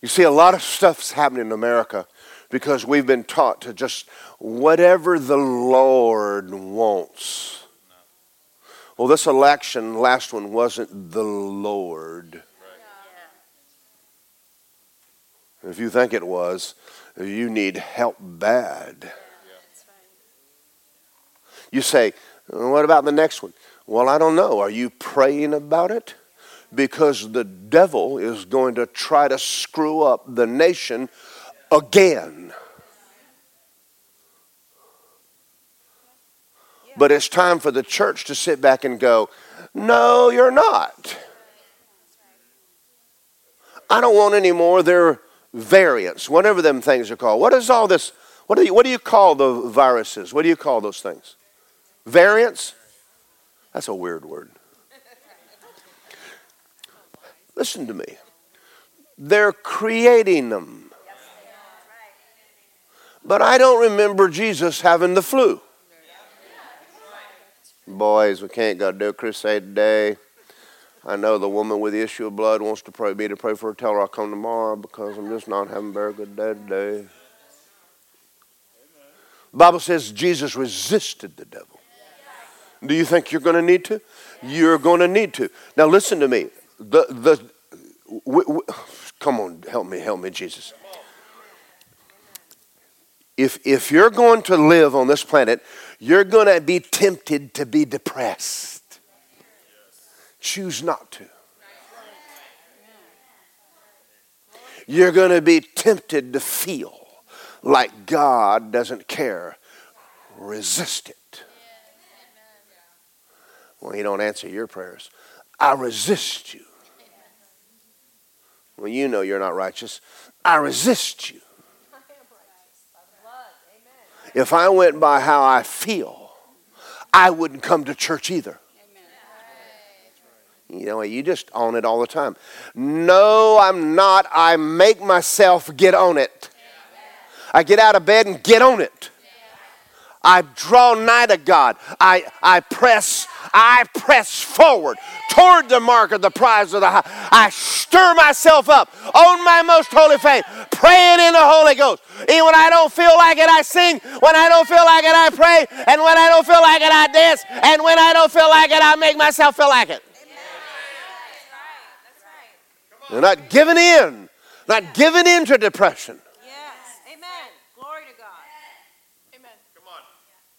You see, a lot of stuff's happening in America because we've been taught to just whatever the Lord wants. Well, this election, last one, wasn't the Lord. If you think it was, you need help bad. You say, what about the next one? Well, I don't know. Are you praying about it? Because the devil is going to try to screw up the nation again. But it's time for the church to sit back and go, No, you're not. I don't want any more their variants, whatever them things are called. What is all this? What do you, what do you call the viruses? What do you call those things? Variants? That's a weird word. Listen to me. They're creating them. But I don't remember Jesus having the flu. Boys, we can't go do a crusade today. I know the woman with the issue of blood wants to pray me to pray for her. Tell her I'll come tomorrow because I'm just not having a very good day today. The Bible says Jesus resisted the devil. Do you think you're going to need to? You're going to need to. Now listen to me. The the w- w- come on, help me, help me, Jesus. If if you're going to live on this planet, you're going to be tempted to be depressed. Choose not to. You're going to be tempted to feel like God doesn't care. Resist it. Well, He don't answer your prayers. I resist you. Well, you know you're not righteous. I resist you. If I went by how I feel, I wouldn't come to church either. You know, you just own it all the time. No, I'm not. I make myself get on it. I get out of bed and get on it. I draw nigh to God. I, I press, I press forward toward the mark of the prize of the high. I stir myself up on my most holy faith, praying in the Holy Ghost. Even when I don't feel like it, I sing. When I don't feel like it, I pray. And when I don't feel like it, I dance. And when I don't feel like it, I make myself feel like it. They're not giving in, not giving in to depression. Yes. Amen. Glory to God. Amen. Come on.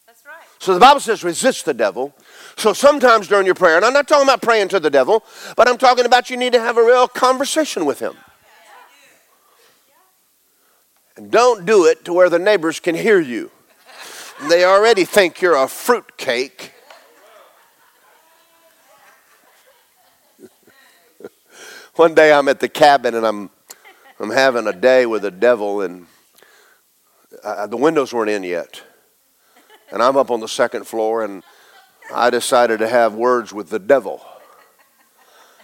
That's right. So the Bible says resist the devil. So sometimes during your prayer, and I'm not talking about praying to the devil, but I'm talking about you need to have a real conversation with him. And don't do it to where the neighbors can hear you. They already think you're a fruitcake. One day I'm at the cabin and I'm I'm having a day with the devil and uh, the windows weren't in yet. And I'm up on the second floor and I decided to have words with the devil.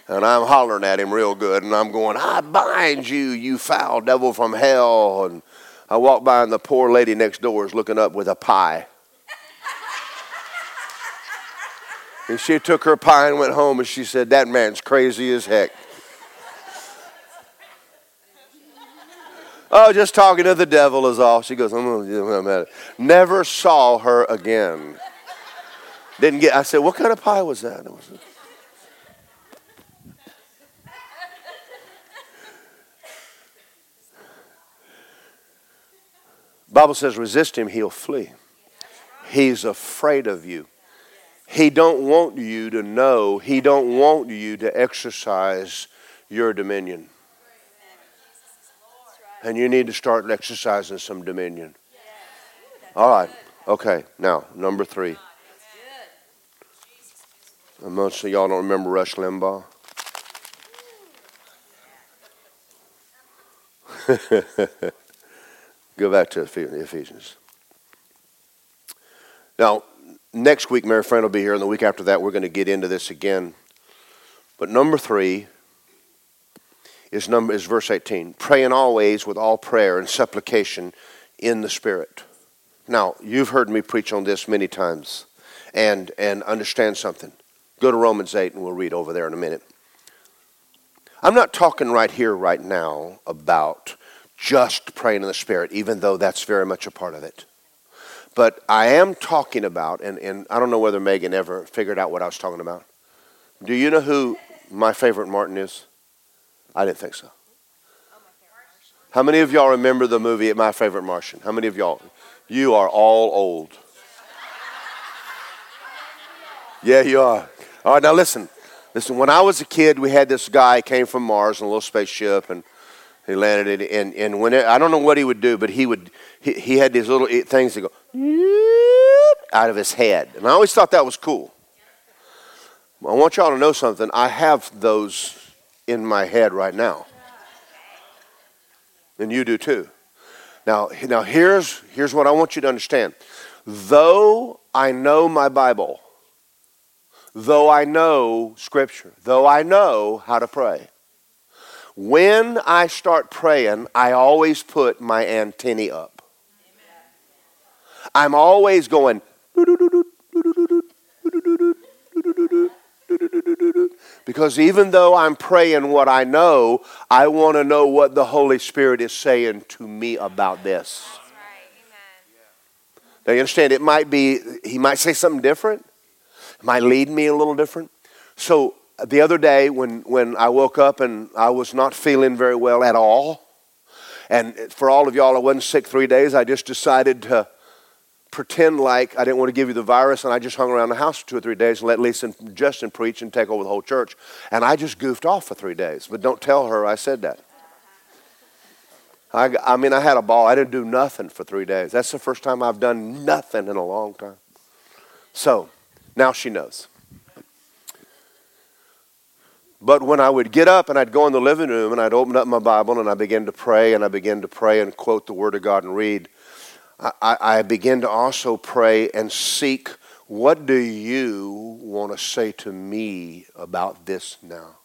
And I'm hollering at him real good and I'm going, I bind you, you foul devil from hell. And I walk by and the poor lady next door is looking up with a pie. And she took her pie and went home and she said, That man's crazy as heck. Oh, just talking to the devil is all. She goes, I'm gonna, never saw her again. Didn't get. I said, what kind of pie was that? It was Bible says, resist him, he'll flee. He's afraid of you. He don't want you to know. He don't want you to exercise your dominion. And you need to start exercising some dominion. All right. Okay. Now, number three. And most of y'all don't remember Rush Limbaugh. Go back to Ephesians. Now, next week, Mary Friend will be here, and the week after that, we're going to get into this again. But number three is number is verse 18. Praying always with all prayer and supplication in the Spirit. Now, you've heard me preach on this many times and, and understand something. Go to Romans 8 and we'll read over there in a minute. I'm not talking right here, right now, about just praying in the Spirit, even though that's very much a part of it. But I am talking about, and, and I don't know whether Megan ever figured out what I was talking about. Do you know who my favorite Martin is? I didn't think so. How many of y'all remember the movie My Favorite Martian? How many of y'all? You are all old. Yeah, you are. All right, now listen. Listen, when I was a kid, we had this guy came from Mars in a little spaceship, and he landed it. And, and when it, I don't know what he would do, but he would he, he had these little eh, things that go out of his head, and I always thought that was cool. I want y'all to know something. I have those in my head right now. And you do too. Now, now here's, here's what I want you to understand. Though I know my Bible, though I know Scripture, though I know how to pray, when I start praying, I always put my antennae up. I'm always going, because even though I'm praying what I know, I want to know what the Holy Spirit is saying to me about this. Now you understand, it might be, he might say something different. It might lead me a little different. So the other day when, when I woke up and I was not feeling very well at all, and for all of y'all, I wasn't sick three days, I just decided to pretend like I didn't want to give you the virus, and I just hung around the house for two or three days and let Lisa and Justin preach and take over the whole church. And I just goofed off for three days. But don't tell her I said that. I, I mean, I had a ball. I didn't do nothing for three days. That's the first time I've done nothing in a long time. So now she knows. But when I would get up and I'd go in the living room and I'd open up my Bible and I begin to pray and I begin to pray and quote the Word of God and read, I, I begin to also pray and seek what do you want to say to me about this now?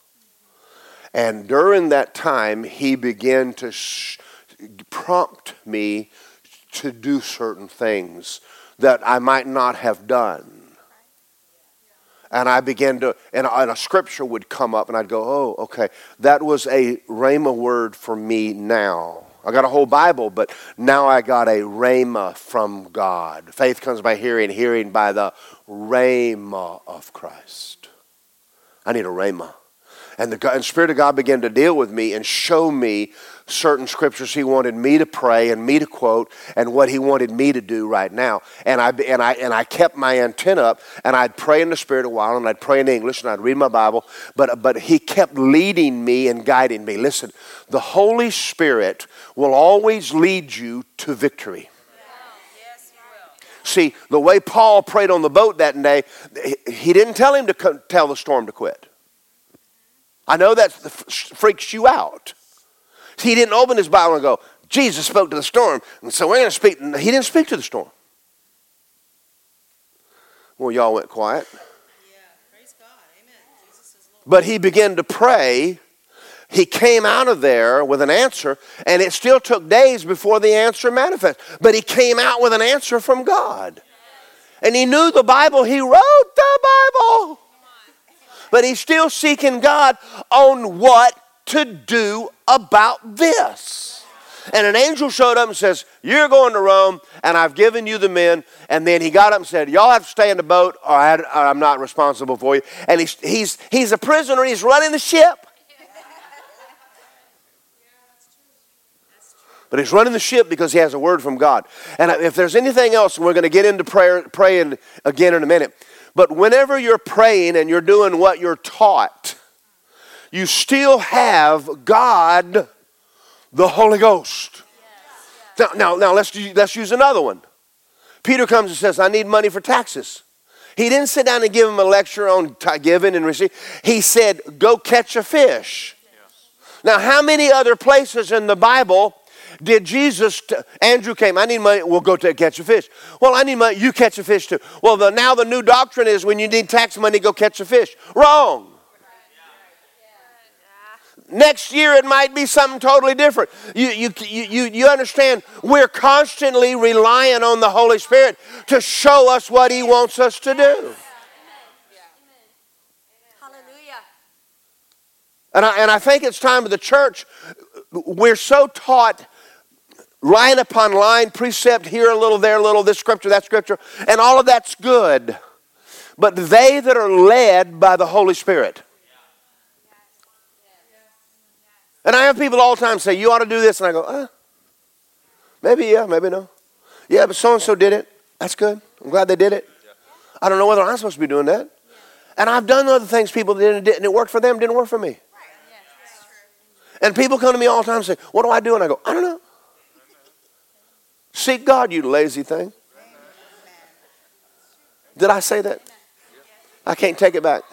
And during that time, he began to sh- prompt me to do certain things that I might not have done. And I began to, and a, scripture would come up, and I'd go, oh, okay, that was a Rhema word for me now. I got a whole Bible, but now I got a rhema from God. Faith comes by hearing, hearing by the rhema of Christ. I need a rhema. And the and Spirit of God began to deal with me and show me certain scriptures He wanted me to pray and me to quote and what He wanted me to do right now. And I, and I, and I kept my antenna up and I'd pray in the Spirit a while and I'd pray in English and I'd read my Bible. But, but He kept leading me and guiding me. Listen, the Holy Spirit will always lead you to victory. See, the way Paul prayed on the boat that day, he didn't tell him to tell the storm to quit. I know that freaks you out. He didn't open his Bible and go, Jesus spoke to the storm, and so we're going to speak. He didn't speak to the storm. Well, y'all went quiet. Yeah, praise God. Amen. Jesus is Lord. But he began to pray. He came out of there with an answer, and it still took days before the answer manifested. But he came out with an answer from God. And he knew the Bible. He wrote the Bible but he's still seeking God on what to do about this. And an angel showed up and says, You're going to Rome, and I've given you the men. And then he got up and said, Y'all have to stay in the boat, or I am not responsible for you. And he's, he's, he's a prisoner, he's running the ship. But he's running the ship because he has a word from God. And if there's anything else, we're going to get into prayer, praying again in a minute. But whenever you're praying and you're doing what you're taught, you still have God, the Holy Ghost. Now, now, now let's, let's use another one. Peter comes and says, I need money for taxes. He didn't sit down and give him a lecture on giving and receiving. He said, Go catch a fish. Now, how many other places in the Bible did Jesus, t- Andrew came, I need money, we'll go to catch a fish. Well, I need money, you catch a fish too. Well, the, now the new doctrine is when you need tax money, go catch a fish. Wrong. Next year it might be something totally different. You, you, you, you understand, we're constantly relying on the Holy Spirit to show us what He wants us to do. Hallelujah. And I, and I think it's time for the church, we're so taught line upon line, precept here a little, there a little, this scripture, that scripture, and all of that's good. But they that are led by the Holy Spirit. And I have people all the time say, You ought to do this. And I go, uh, Maybe, yeah, maybe no. Yeah, but so and so did it. That's good. I'm glad they did it. I don't know whether I'm supposed to be doing that. And I've done other things people did and, did and it worked for them, didn't work for me. And people come to me all the time and say, What do I do? And I go, I don't know. Seek God, you lazy thing. Did I say that? I can't take it back.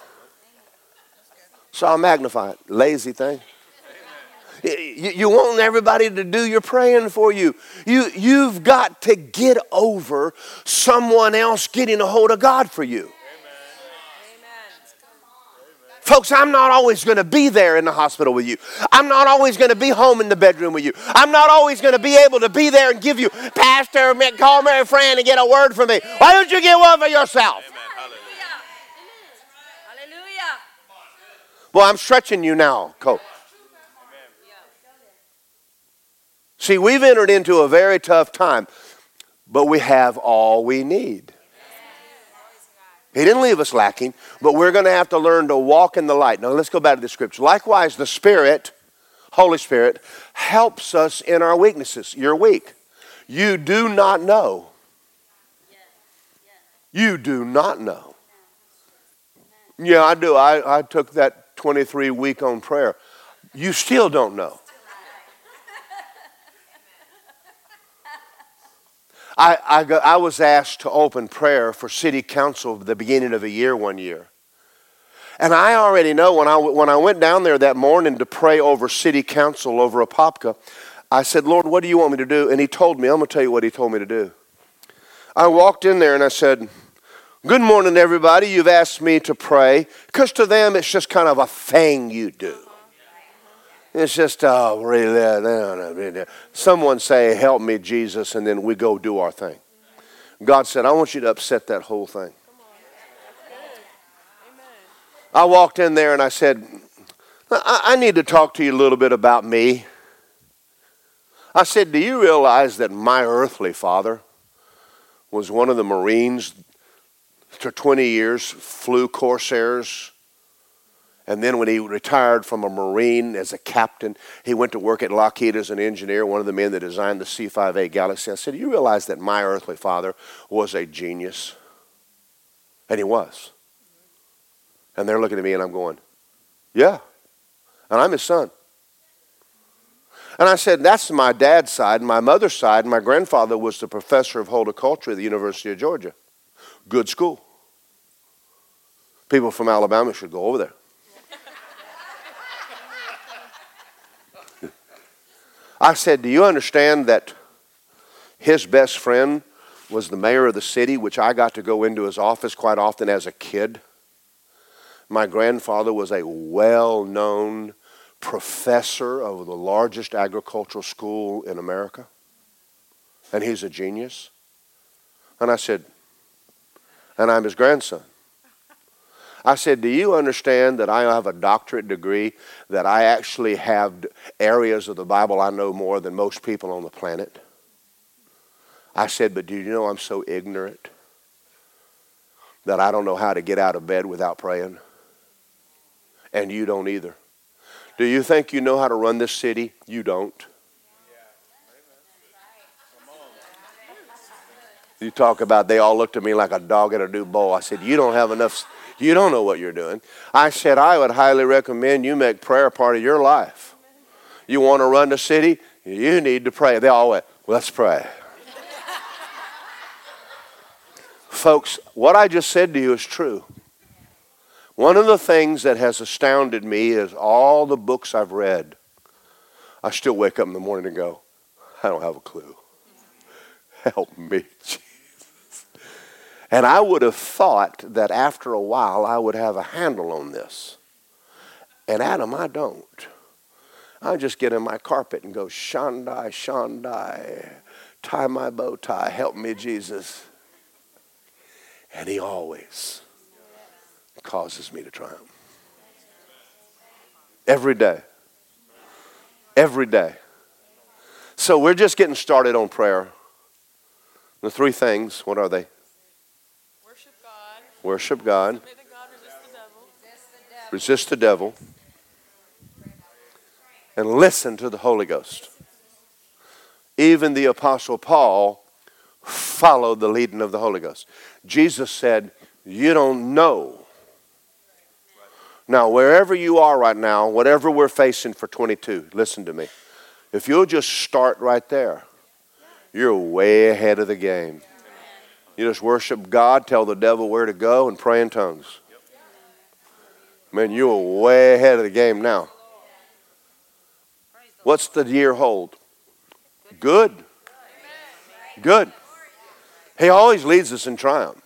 So I'll magnify it. Lazy thing. You, you want everybody to do your praying for you. you. You've got to get over someone else getting a hold of God for you. Folks, I'm not always going to be there in the hospital with you. I'm not always going to be home in the bedroom with you. I'm not always going to be able to be there and give you, Pastor, call me a friend and get a word from me. Why don't you get one for yourself? Hallelujah. Hallelujah. Well, I'm stretching you now, Cole. See, we've entered into a very tough time. but we have all we need. He didn't leave us lacking, but we're going to have to learn to walk in the light. Now, let's go back to the scripture. Likewise, the Spirit, Holy Spirit, helps us in our weaknesses. You're weak. You do not know. You do not know. Yeah, I do. I, I took that 23 week on prayer. You still don't know. I, I, I was asked to open prayer for city council at the beginning of the year one year. And I already know when I, when I went down there that morning to pray over city council over Apopka, I said, Lord, what do you want me to do? And he told me, I'm going to tell you what he told me to do. I walked in there and I said, Good morning, everybody. You've asked me to pray. Because to them, it's just kind of a thing you do. It's just, oh, really? Someone say, Help me, Jesus, and then we go do our thing. God said, I want you to upset that whole thing. I walked in there and I said, I need to talk to you a little bit about me. I said, Do you realize that my earthly father was one of the Marines for 20 years, flew Corsairs? And then when he retired from a Marine as a captain, he went to work at Lockheed as an engineer, one of the men that designed the C 5A Galaxy. I said, You realize that my earthly father was a genius? And he was. And they're looking at me and I'm going, Yeah. And I'm his son. And I said, That's my dad's side. And My mother's side, my grandfather was the professor of horticulture at the University of Georgia. Good school. People from Alabama should go over there. I said, Do you understand that his best friend was the mayor of the city, which I got to go into his office quite often as a kid? My grandfather was a well known professor of the largest agricultural school in America, and he's a genius. And I said, And I'm his grandson. I said, Do you understand that I have a doctorate degree, that I actually have areas of the Bible I know more than most people on the planet? I said, But do you know I'm so ignorant that I don't know how to get out of bed without praying? And you don't either. Do you think you know how to run this city? You don't. You talk about they all looked at me like a dog at a new bowl. I said, You don't have enough you don't know what you're doing. I said, I would highly recommend you make prayer part of your life. You want to run the city? You need to pray. They all went, let's pray. Folks, what I just said to you is true. One of the things that has astounded me is all the books I've read. I still wake up in the morning and go, I don't have a clue. Help me. And I would have thought that after a while I would have a handle on this. And Adam, I don't. I just get in my carpet and go, Shandai, Shandai, tie my bow tie, help me, Jesus. And he always causes me to triumph. Every day. Every day. So we're just getting started on prayer. The three things, what are they? Worship God. Resist the devil. And listen to the Holy Ghost. Even the Apostle Paul followed the leading of the Holy Ghost. Jesus said, You don't know. Now, wherever you are right now, whatever we're facing for 22, listen to me. If you'll just start right there, you're way ahead of the game. You just worship God, tell the devil where to go, and pray in tongues. Man, you are way ahead of the game now. What's the year hold? Good. Good. He always leads us in triumph.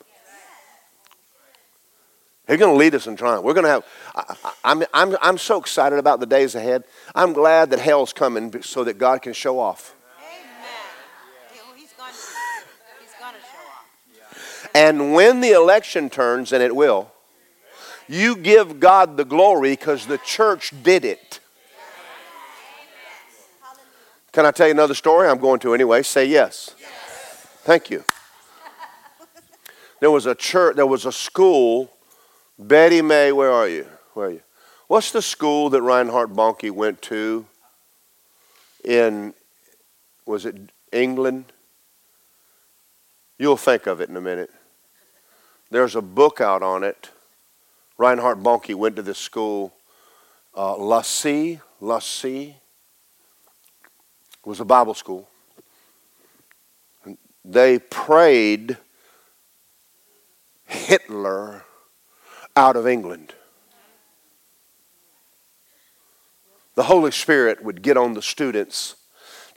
He's going to lead us in triumph. We're going to have, I, I'm, I'm, I'm so excited about the days ahead. I'm glad that hell's coming so that God can show off. And when the election turns, and it will, you give God the glory because the church did it. Can I tell you another story? I'm going to anyway. Say yes. yes. Thank you. There was a church, there was a school. Betty May, where are you? Where are you? What's the school that Reinhard Bonnke went to in, was it England? You'll think of it in a minute. There's a book out on it. Reinhard Bonnke went to this school. Uh, Lassie, Lassie was a Bible school. They prayed Hitler out of England. The Holy Spirit would get on the students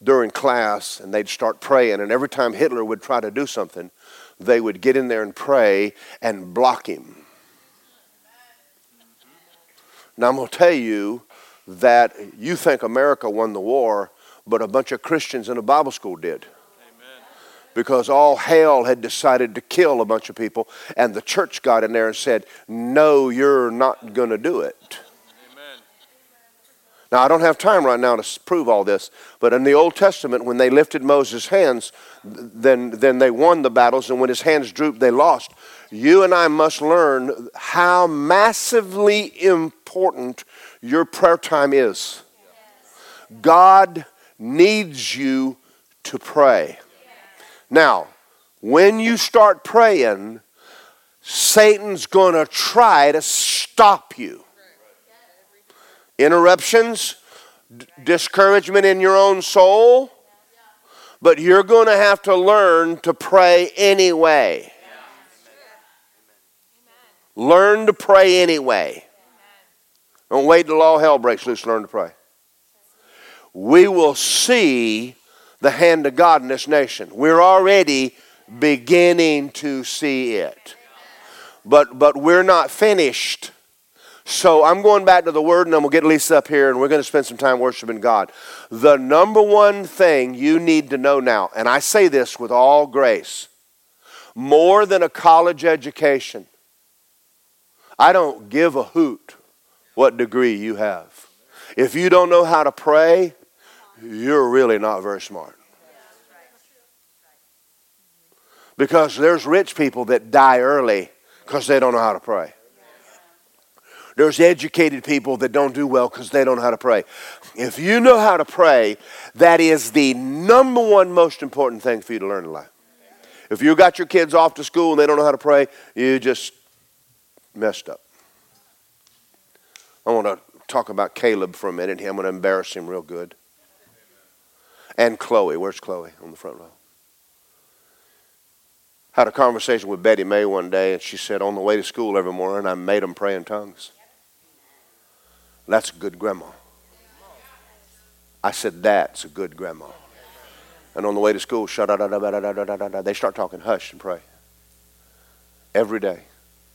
during class and they'd start praying, and every time Hitler would try to do something, they would get in there and pray and block him. Now, I'm going to tell you that you think America won the war, but a bunch of Christians in a Bible school did because all hell had decided to kill a bunch of people, and the church got in there and said, No, you're not going to do it. Now, I don't have time right now to prove all this, but in the Old Testament, when they lifted Moses' hands, then, then they won the battles, and when his hands drooped, they lost. You and I must learn how massively important your prayer time is. God needs you to pray. Now, when you start praying, Satan's going to try to stop you. Interruptions, d- discouragement in your own soul, but you're going to have to learn to pray anyway. Learn to pray anyway. Don't wait till all hell breaks loose. Learn to pray. We will see the hand of God in this nation. We're already beginning to see it. But, but we're not finished. So I'm going back to the Word, and I'm going to get Lisa up here, and we're going to spend some time worshiping God. The number one thing you need to know now, and I say this with all grace more than a college education, I don't give a hoot what degree you have. If you don't know how to pray, you're really not very smart. Because there's rich people that die early because they don't know how to pray. There's educated people that don't do well because they don't know how to pray. If you know how to pray, that is the number one most important thing for you to learn in life. If you got your kids off to school and they don't know how to pray, you just messed up. I want to talk about Caleb for a minute. I'm going to embarrass him real good. And Chloe. Where's Chloe? On the front row. Had a conversation with Betty May one day, and she said, On the way to school every morning, I made them pray in tongues. That's a good grandma. I said, That's a good grandma. And on the way to school, they start talking hush and pray. Every day,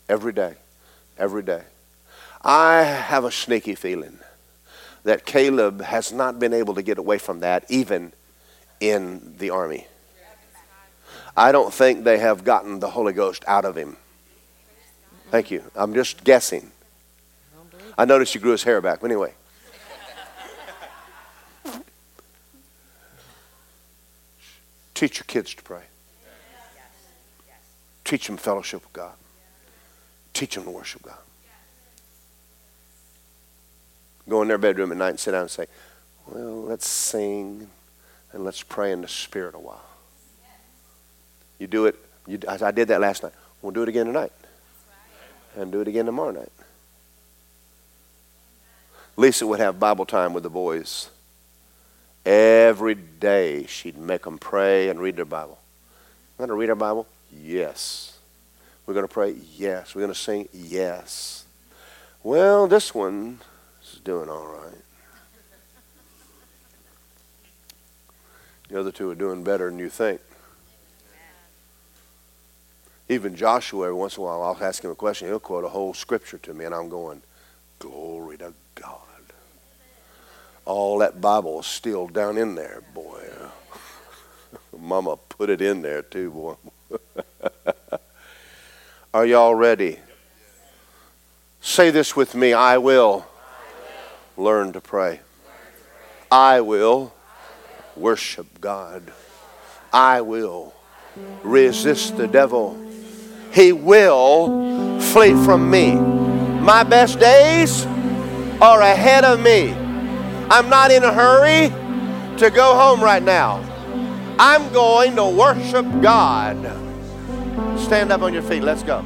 every day, every day. I have a sneaky feeling that Caleb has not been able to get away from that even in the army. I don't think they have gotten the Holy Ghost out of him. Thank you. I'm just guessing. I noticed he grew his hair back. But anyway. Teach your kids to pray. Teach them fellowship with God. Teach them to worship God go in their bedroom at night and sit down and say, Well, let's sing and let's pray in the Spirit a while. You do it, you, I did that last night. We'll do it again tonight. And do it again tomorrow night. Lisa would have Bible time with the boys. Every day she'd make them pray and read their Bible. We're going to read our Bible? Yes. We're going to pray? Yes. We're going to sing? Yes. Well, this one is doing all right. The other two are doing better than you think. Even Joshua, every once in a while, I'll ask him a question. He'll quote a whole scripture to me, and I'm going, Glory to God. All that Bible is still down in there, boy. Mama put it in there, too, boy. Are y'all ready? Say this with me I will learn to pray. I will worship God. I will resist the devil. He will flee from me. My best days are ahead of me. I'm not in a hurry to go home right now. I'm going to worship God. Stand up on your feet. Let's go.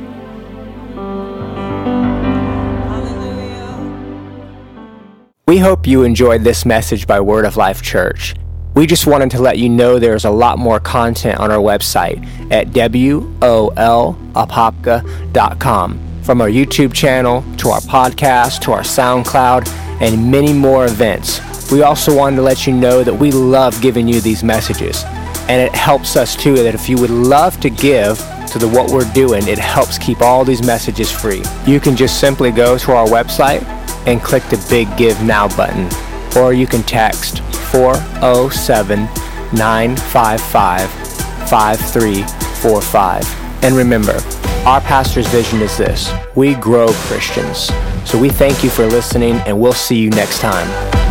We hope you enjoyed this message by Word of Life Church. We just wanted to let you know there's a lot more content on our website at wolapopka.com. From our YouTube channel to our podcast to our SoundCloud and many more events. We also wanted to let you know that we love giving you these messages. And it helps us too that if you would love to give to the what we're doing, it helps keep all these messages free. You can just simply go to our website and click the big Give Now button. Or you can text 407 955 5345. And remember, our pastor's vision is this we grow Christians. So we thank you for listening, and we'll see you next time.